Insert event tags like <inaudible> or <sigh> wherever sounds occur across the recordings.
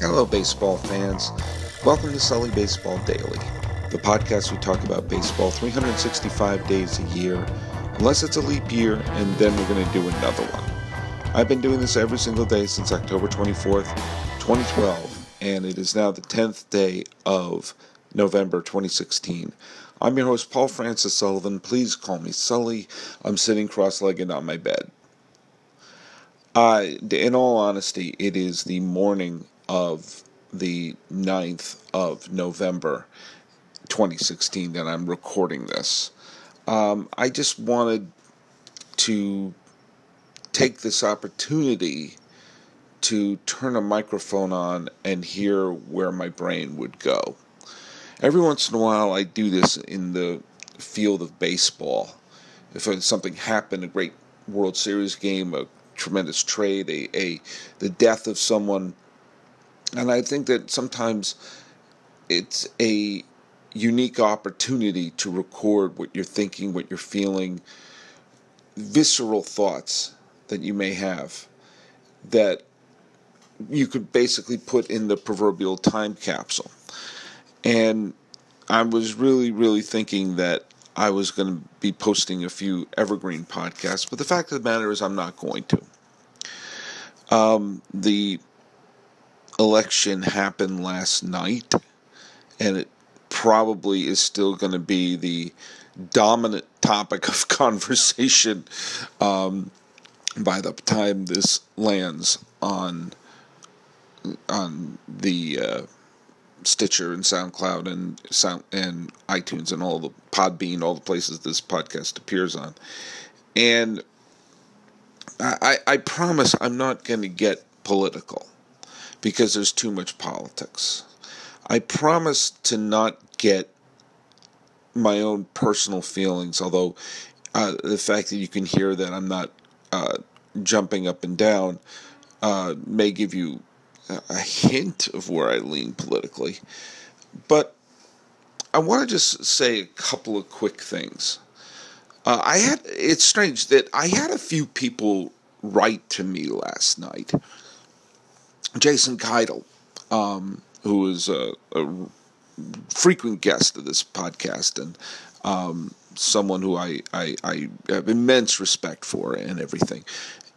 Hello, baseball fans. Welcome to Sully Baseball Daily, the podcast we talk about baseball 365 days a year, unless it's a leap year, and then we're going to do another one. I've been doing this every single day since October 24th, 2012, and it is now the 10th day of November 2016. I'm your host, Paul Francis Sullivan. Please call me Sully. I'm sitting cross legged on my bed. Uh, in all honesty, it is the morning of the 9th of November 2016 that I'm recording this. Um, I just wanted to take this opportunity to turn a microphone on and hear where my brain would go. Every once in a while, I do this in the field of baseball. If something happened, a great World Series game, a tremendous trade, a, a the death of someone and I think that sometimes it's a unique opportunity to record what you're thinking, what you're feeling, visceral thoughts that you may have that you could basically put in the proverbial time capsule. And I was really, really thinking that I was going to be posting a few evergreen podcasts, but the fact of the matter is, I'm not going to. Um, the election happened last night, and it probably is still going to be the dominant topic of <laughs> conversation um, by the time this lands on on the uh, Stitcher and SoundCloud and Sound and iTunes and all the Podbean, all the places this podcast appears on. And I, I promise I'm not going to get political because there's too much politics. I promise to not get my own personal feelings, although uh, the fact that you can hear that I'm not uh, jumping up and down uh, may give you a hint of where I lean politically. But I want to just say a couple of quick things. Uh, I had it's strange that I had a few people write to me last night Jason Keidel, um, who is a, a, frequent guest of this podcast and um, someone who I, I, I, have immense respect for and everything.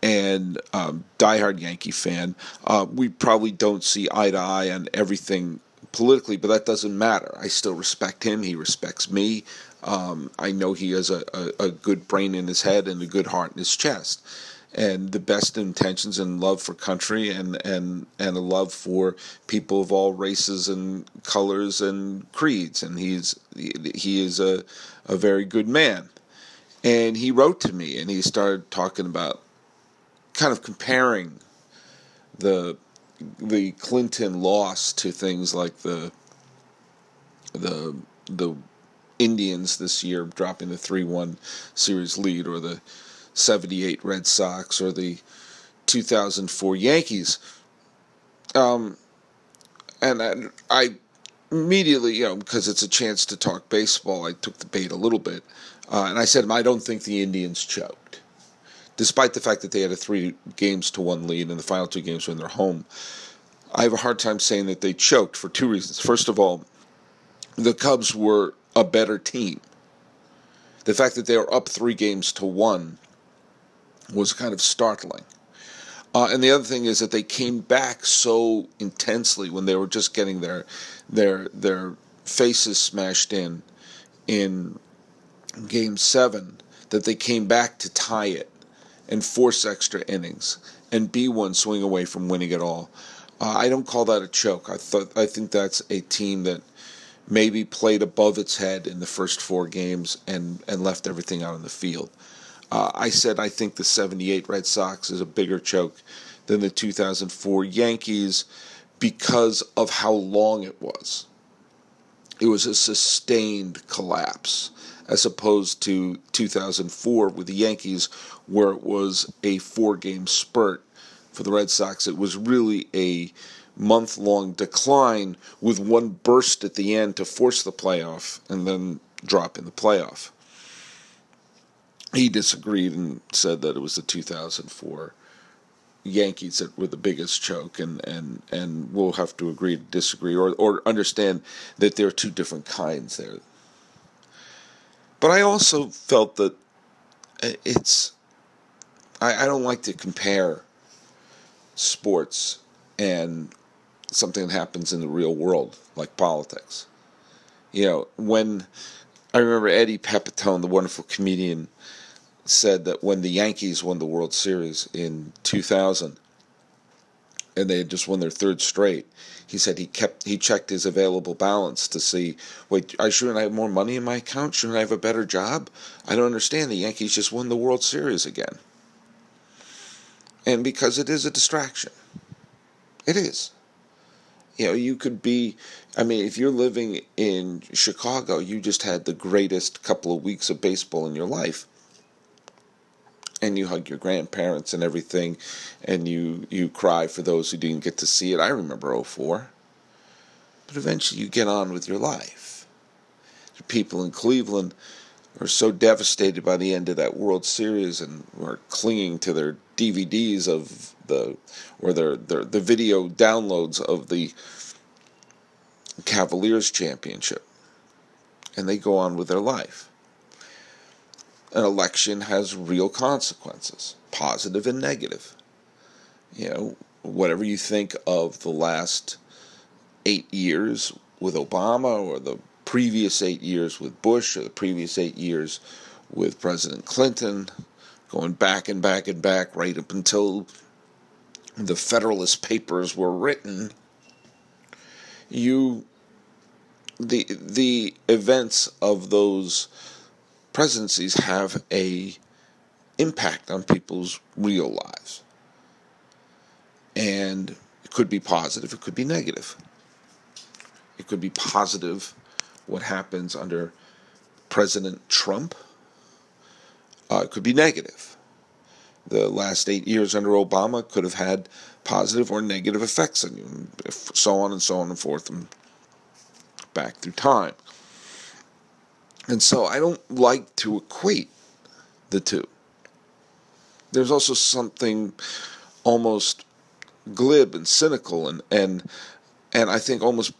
And um, diehard Yankee fan. Uh, we probably don't see eye to eye on everything politically, but that doesn't matter. I still respect him. He respects me. Um, I know he has a, a, a good brain in his head and a good heart in his chest and the best intentions and love for country and and and a love for people of all races and colors and creeds. And he's he is a a very good man. And he wrote to me and he started talking about kind of comparing the the Clinton loss to things like the the the Indians this year dropping the 3-1 series lead or the 78 Red Sox or the 2004 Yankees. Um, and I, I immediately, you know, because it's a chance to talk baseball, I took the bait a little bit. Uh, and I said, I don't think the Indians choked. Despite the fact that they had a three games to one lead and the final two games were in their home, I have a hard time saying that they choked for two reasons. First of all, the Cubs were a better team. The fact that they were up three games to one was kind of startling. Uh, and the other thing is that they came back so intensely when they were just getting their their their faces smashed in in game seven that they came back to tie it and force extra innings and be one swing away from winning it all. Uh, I don't call that a choke. I thought I think that's a team that maybe played above its head in the first four games and and left everything out on the field. Uh, I said I think the 78 Red Sox is a bigger choke than the 2004 Yankees because of how long it was. It was a sustained collapse as opposed to 2004 with the Yankees, where it was a four game spurt. For the Red Sox, it was really a month long decline with one burst at the end to force the playoff and then drop in the playoff he disagreed and said that it was the 2004 Yankees that were the biggest choke, and, and, and we'll have to agree to disagree or, or understand that there are two different kinds there. But I also felt that uh, it's, I, I don't like to compare sports and something that happens in the real world, like politics. You know, when I remember Eddie Pepitone, the wonderful comedian, said that when the Yankees won the World Series in 2000 and they had just won their third straight, he said he kept he checked his available balance to see, wait, I shouldn't I have more money in my account? Shouldn't I have a better job? I don't understand. The Yankees just won the World Series again. And because it is a distraction. It is. You know, you could be I mean, if you're living in Chicago, you just had the greatest couple of weeks of baseball in your life and you hug your grandparents and everything, and you you cry for those who didn't get to see it. I remember 04. But eventually you get on with your life. The people in Cleveland are so devastated by the end of that World Series and are clinging to their DVDs of the or their, their the video downloads of the Cavaliers championship. And they go on with their life an election has real consequences, positive and negative. You know, whatever you think of the last eight years with Obama or the previous eight years with Bush or the previous eight years with President Clinton, going back and back and back right up until the Federalist Papers were written, you the the events of those presidencies have a impact on people's real lives. And it could be positive, it could be negative. It could be positive what happens under President Trump. Uh, it could be negative. The last eight years under Obama could have had positive or negative effects on you, so on and so on and forth and back through time. And so I don't like to equate the two. There's also something almost glib and cynical and and and I think almost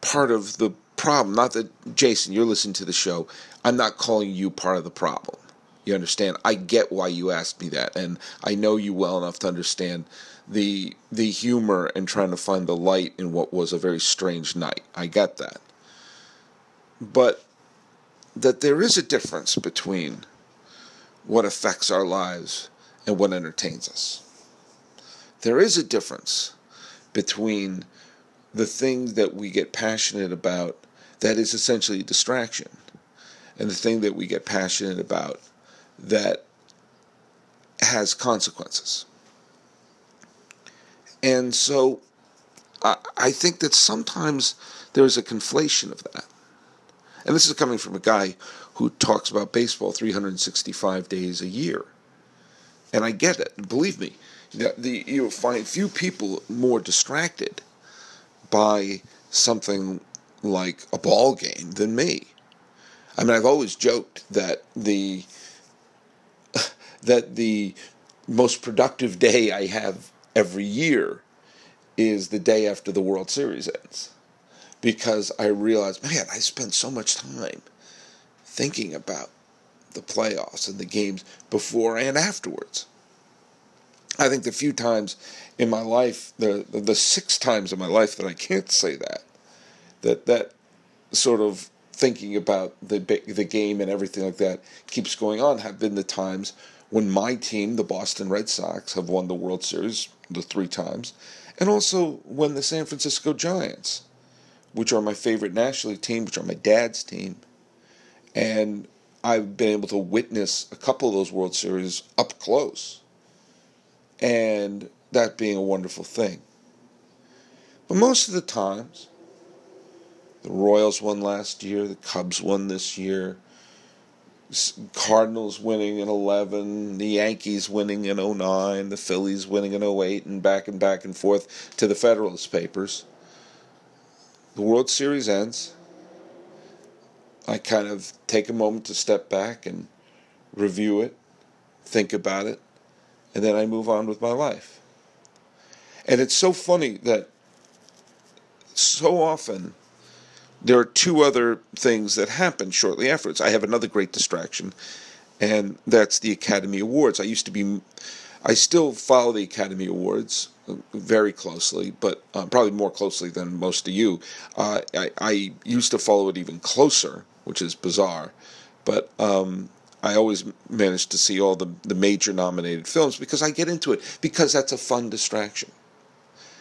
part of the problem. Not that Jason, you're listening to the show. I'm not calling you part of the problem. You understand? I get why you asked me that, and I know you well enough to understand the the humor and trying to find the light in what was a very strange night. I get that. But that there is a difference between what affects our lives and what entertains us. There is a difference between the thing that we get passionate about that is essentially a distraction and the thing that we get passionate about that has consequences. And so I, I think that sometimes there's a conflation of that. And this is coming from a guy who talks about baseball 365 days a year. And I get it. Believe me, you'll find few people more distracted by something like a ball game than me. I mean, I've always joked that the <laughs> that the most productive day I have every year is the day after the World Series ends because I realized, man, I spent so much time thinking about the playoffs and the games before and afterwards. I think the few times in my life, the the six times in my life that I can't say that, that that sort of thinking about the the game and everything like that keeps going on have been the times when my team, the Boston Red Sox, have won the World Series the three times, and also when the San Francisco Giants which are my favorite National team, which are my dad's team. And I've been able to witness a couple of those World Series up close. And that being a wonderful thing. But most of the times, the Royals won last year, the Cubs won this year, Cardinals winning in 11, the Yankees winning in 09, the Phillies winning in 08, and back and back and forth to the Federalist Papers the World Series ends, I kind of take a moment to step back and review it, think about it, and then I move on with my life. And it's so funny that so often there are two other things that happen shortly afterwards. I have another great distraction, and that's the Academy Awards. I used to be, I still follow the Academy Awards very closely, but uh, probably more closely than most of you. Uh, I, I, used to follow it even closer, which is bizarre, but um, I always managed to see all the, the major nominated films because I get into it because that's a fun distraction.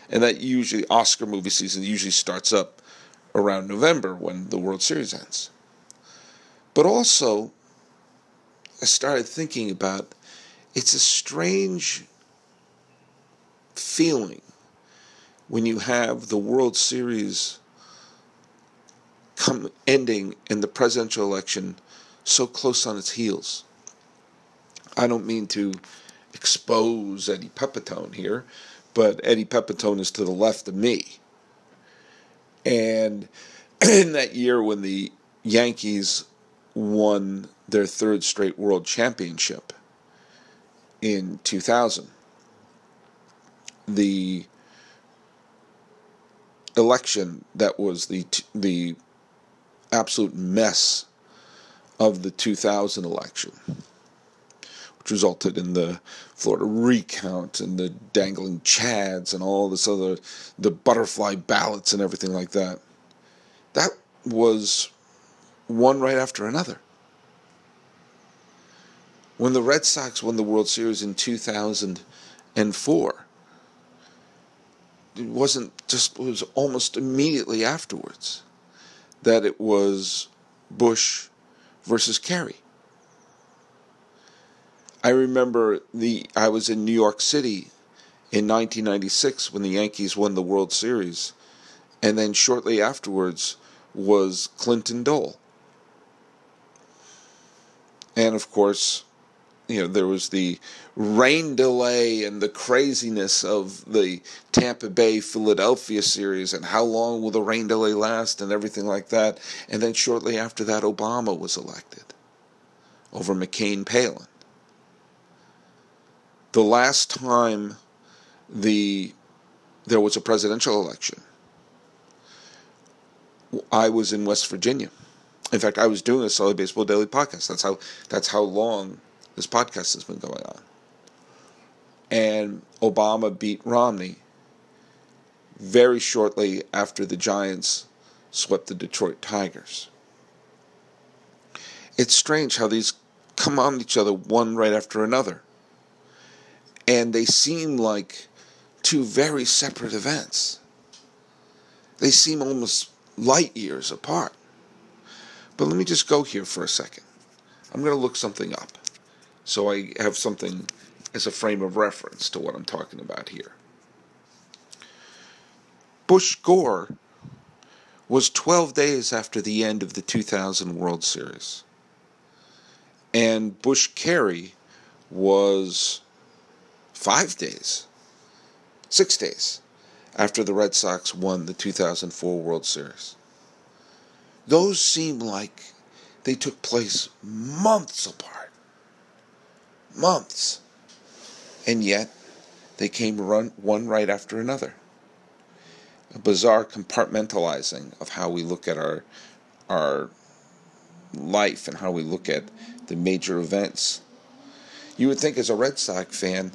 And that usually, Oscar movie season usually starts up around November when the World Series ends. But also, I started thinking about it's a strange feeling when you have the World Series come ending and the presidential election so close on its heels. I don't mean to expose Eddie Pepitone here, but Eddie Pepitone is to the left of me. And <clears throat> in that year when the Yankees won their third straight world championship in 2000, the election that was the the absolute mess of the 2000 election, which resulted in the Florida recount and the dangling chads and all this other, the butterfly ballots and everything like that. That was one right after another. When the Red Sox won the World Series in 2004, it wasn't just, it was almost immediately afterwards that it was Bush versus Kerry. I remember the I was in New York City in 1996 when the Yankees won the World Series, and then shortly afterwards was Clinton Dole. And of course, you know, there was the rain delay and the craziness of the Tampa Bay Philadelphia series and how long will the rain delay last and everything like that. And then shortly after that, Obama was elected over McCain Palin. The last time the there was a presidential election, I was in West Virginia. In fact, I was doing a Sully Baseball Daily podcast. That's how that's how long this podcast has been going on. And Obama beat Romney very shortly after the Giants swept the Detroit Tigers. It's strange how these come on each other one right after another. And they seem like two very separate events. They seem almost light years apart. But let me just go here for a second. I'm going to look something up so I have something as a frame of reference to what I'm talking about here. Bush Gore was 12 days after the end of the 2000 World Series. And Bush Kerry was five days, six days after the Red Sox won the 2004 World Series. Those seem like they took place months apart months. And yet, they came run, one right after another. A bizarre compartmentalizing of how we look at our, our life and how we look at the major events. You would think, as a Red Sox fan,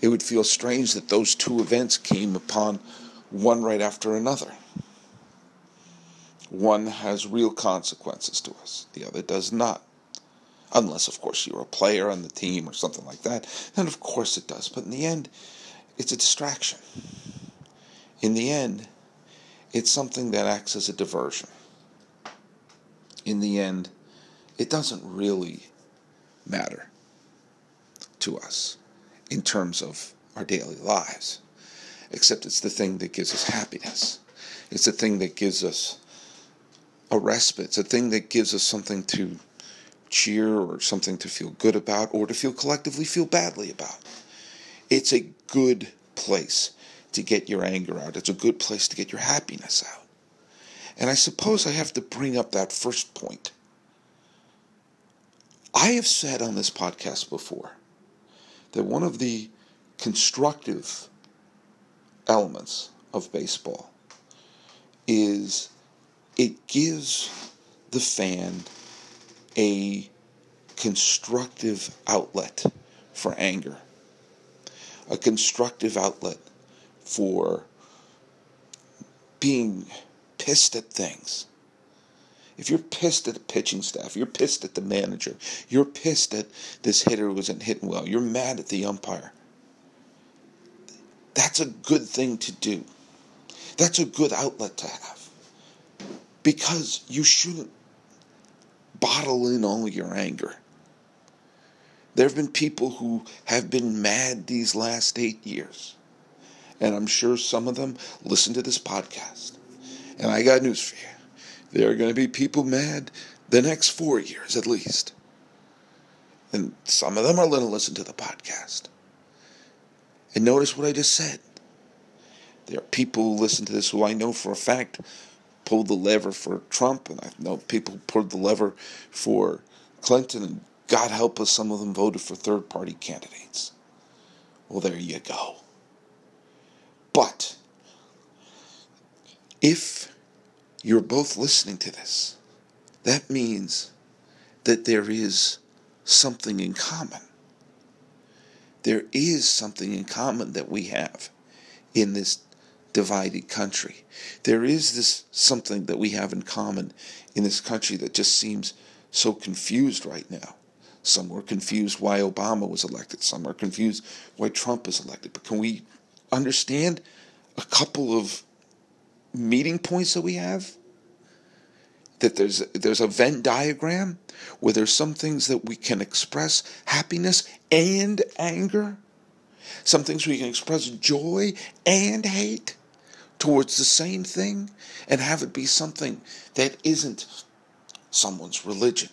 it would feel strange that those two events came upon one right after another. One has real consequences to us, the other does not unless, of course, you're a player on the team or something like that. Then, of course, it does. But in the end, it's a distraction. In the end, it's something that acts as a diversion. In the end, it doesn't really matter to us in terms of our daily lives, except it's the thing that gives us happiness. It's the thing that gives us a respite. It's a thing that gives us something to cheer or something to feel good about or to feel collectively feel badly about. It's a good place to get your anger out. It's a good place to get your happiness out. And I suppose I have to bring up that first point. I have said on this podcast before that one of the constructive elements of baseball is it gives the fan a constructive outlet for anger, a constructive outlet for being pissed at things. If you're pissed at the pitching staff, you're pissed at the manager, you're pissed at this hitter who isn't hitting well, you're mad at the umpire. That's a good thing to do. That's a good outlet to have. Because you shouldn't bottle in all your anger. There have been people who have been mad these last eight years. And I'm sure some of them listen to this podcast. And I got news for you. There are going to be people mad the next four years at least. And some of them are going to listen to the podcast. And notice what I just said. There are people who listen to this who I know for a fact pulled the lever for Trump, and I know people pulled the lever for Clinton, and God help us, some of them voted for third party candidates. Well, there you go. But if you're both listening to this, that means that there is something in common. There is something in common that we have in this divided country. There is this something that we have in common in this country that just seems so confused right now. Some were confused why Obama was elected. Some are confused why Trump is elected. But can we understand a couple of meeting points that we have? That there's there's a Venn diagram where there's some things that we can express happiness and anger. Some things we can express joy and hate towards the same thing and have it be something that isn't someone's religion,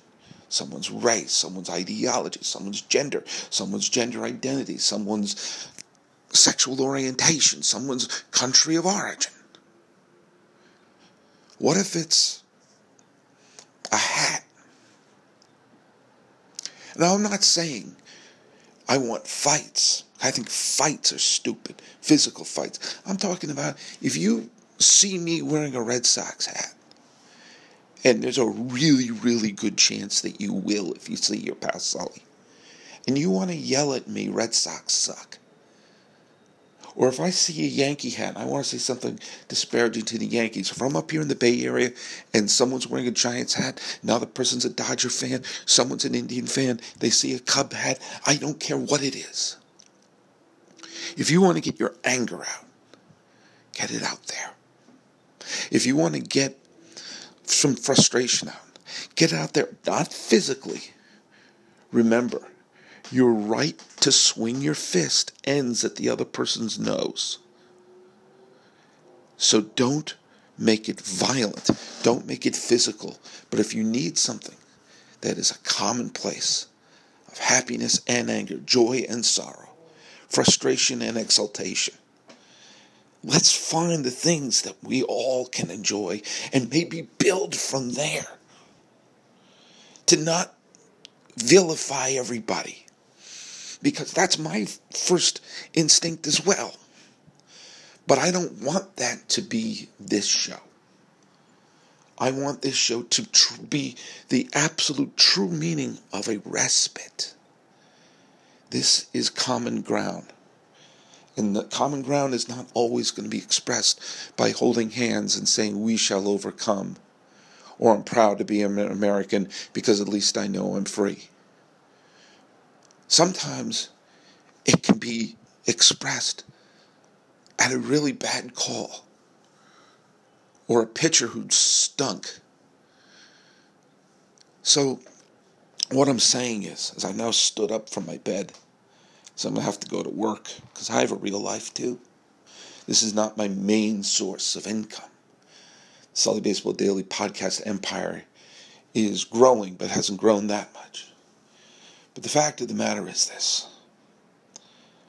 someone's race, someone's ideology, someone's gender, someone's gender identity, someone's sexual orientation, someone's country of origin. What if it's a hat? Now, I'm not saying I want fights. I think fights are stupid, physical fights. I'm talking about if you see me wearing a Red Sox hat, and there's a really, really good chance that you will if you see your past Sully, and you want to yell at me, Red Sox suck. Or if I see a Yankee hat, I want to say something disparaging to the Yankees. If I'm up here in the Bay Area and someone's wearing a Giants hat, now the person's a Dodger fan, someone's an Indian fan, they see a Cub hat, I don't care what it is. If you want to get your anger out, get it out there. If you want to get some frustration out, get out there, not physically. Remember, your right to swing your fist ends at the other person's nose. So don't make it violent, don't make it physical. But if you need something that is a commonplace of happiness and anger, joy and sorrow, frustration and exultation. Let's find the things that we all can enjoy and maybe build from there. To not vilify everybody. Because that's my first instinct as well. But I don't want that to be this show. I want this show to tr- be the absolute true meaning of a respite. This is common ground. And the common ground is not always going to be expressed by holding hands and saying, We shall overcome. Or I'm proud to be an American because at least I know I'm free. Sometimes it can be expressed at a really bad call or a pitcher who stunk. So what I'm saying is, as I now stood up from my bed, so I'm going to have to go to work because I have a real life too. This is not my main source of income. Sully Baseball Daily podcast empire is growing, but hasn't grown that much. But the fact of the matter is this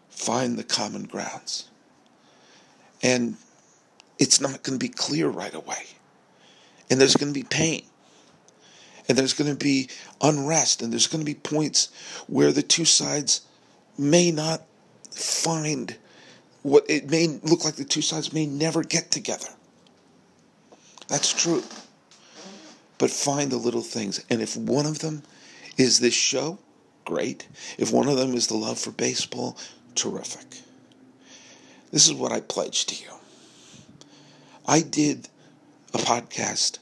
find the common grounds. And it's not going to be clear right away. And there's going to be pain and there's going to be unrest, and there's going to be points where the two sides may not find what it may look like the two sides may never get together. That's true. But find the little things. And if one of them is this show, great. If one of them is the love for baseball, terrific. This is what I pledge to you. I did a podcast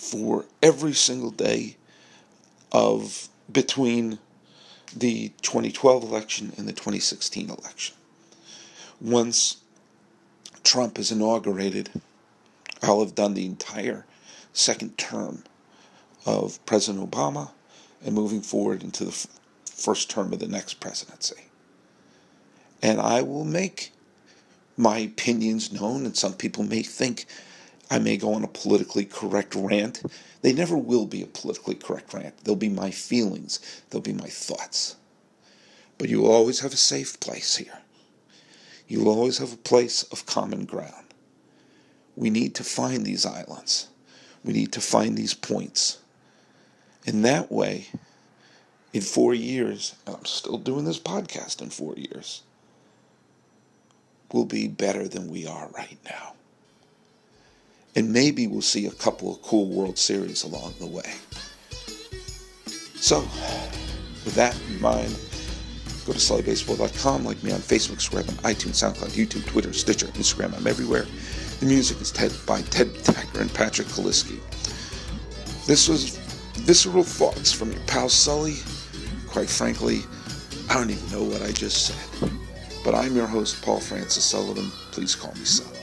for every single day of between the 2012 election and the 2016 election. Once Trump is inaugurated, I'll have done the entire second term of President Obama and moving forward into the f- first term of the next presidency. And I will make my opinions known, and some people may think I may go on a politically correct rant. They never will be a politically correct rant. They'll be my feelings, they'll be my thoughts. But you will always have a safe place here. You will always have a place of common ground. We need to find these islands. We need to find these points. In that way, in four years, and I'm still doing this podcast in four years, we'll be better than we are right now. And maybe we'll see a couple of cool World Series along the way. So, with that in mind, go to sullybaseball.com, like me on Facebook, subscribe on iTunes, SoundCloud, YouTube, Twitter, Stitcher, Instagram. I'm everywhere. The music is Ted by Ted Tacker and Patrick Kaliski. This was visceral thoughts from your pal Sully. Quite frankly, I don't even know what I just said. But I'm your host, Paul Francis Sullivan. Please call me Sully.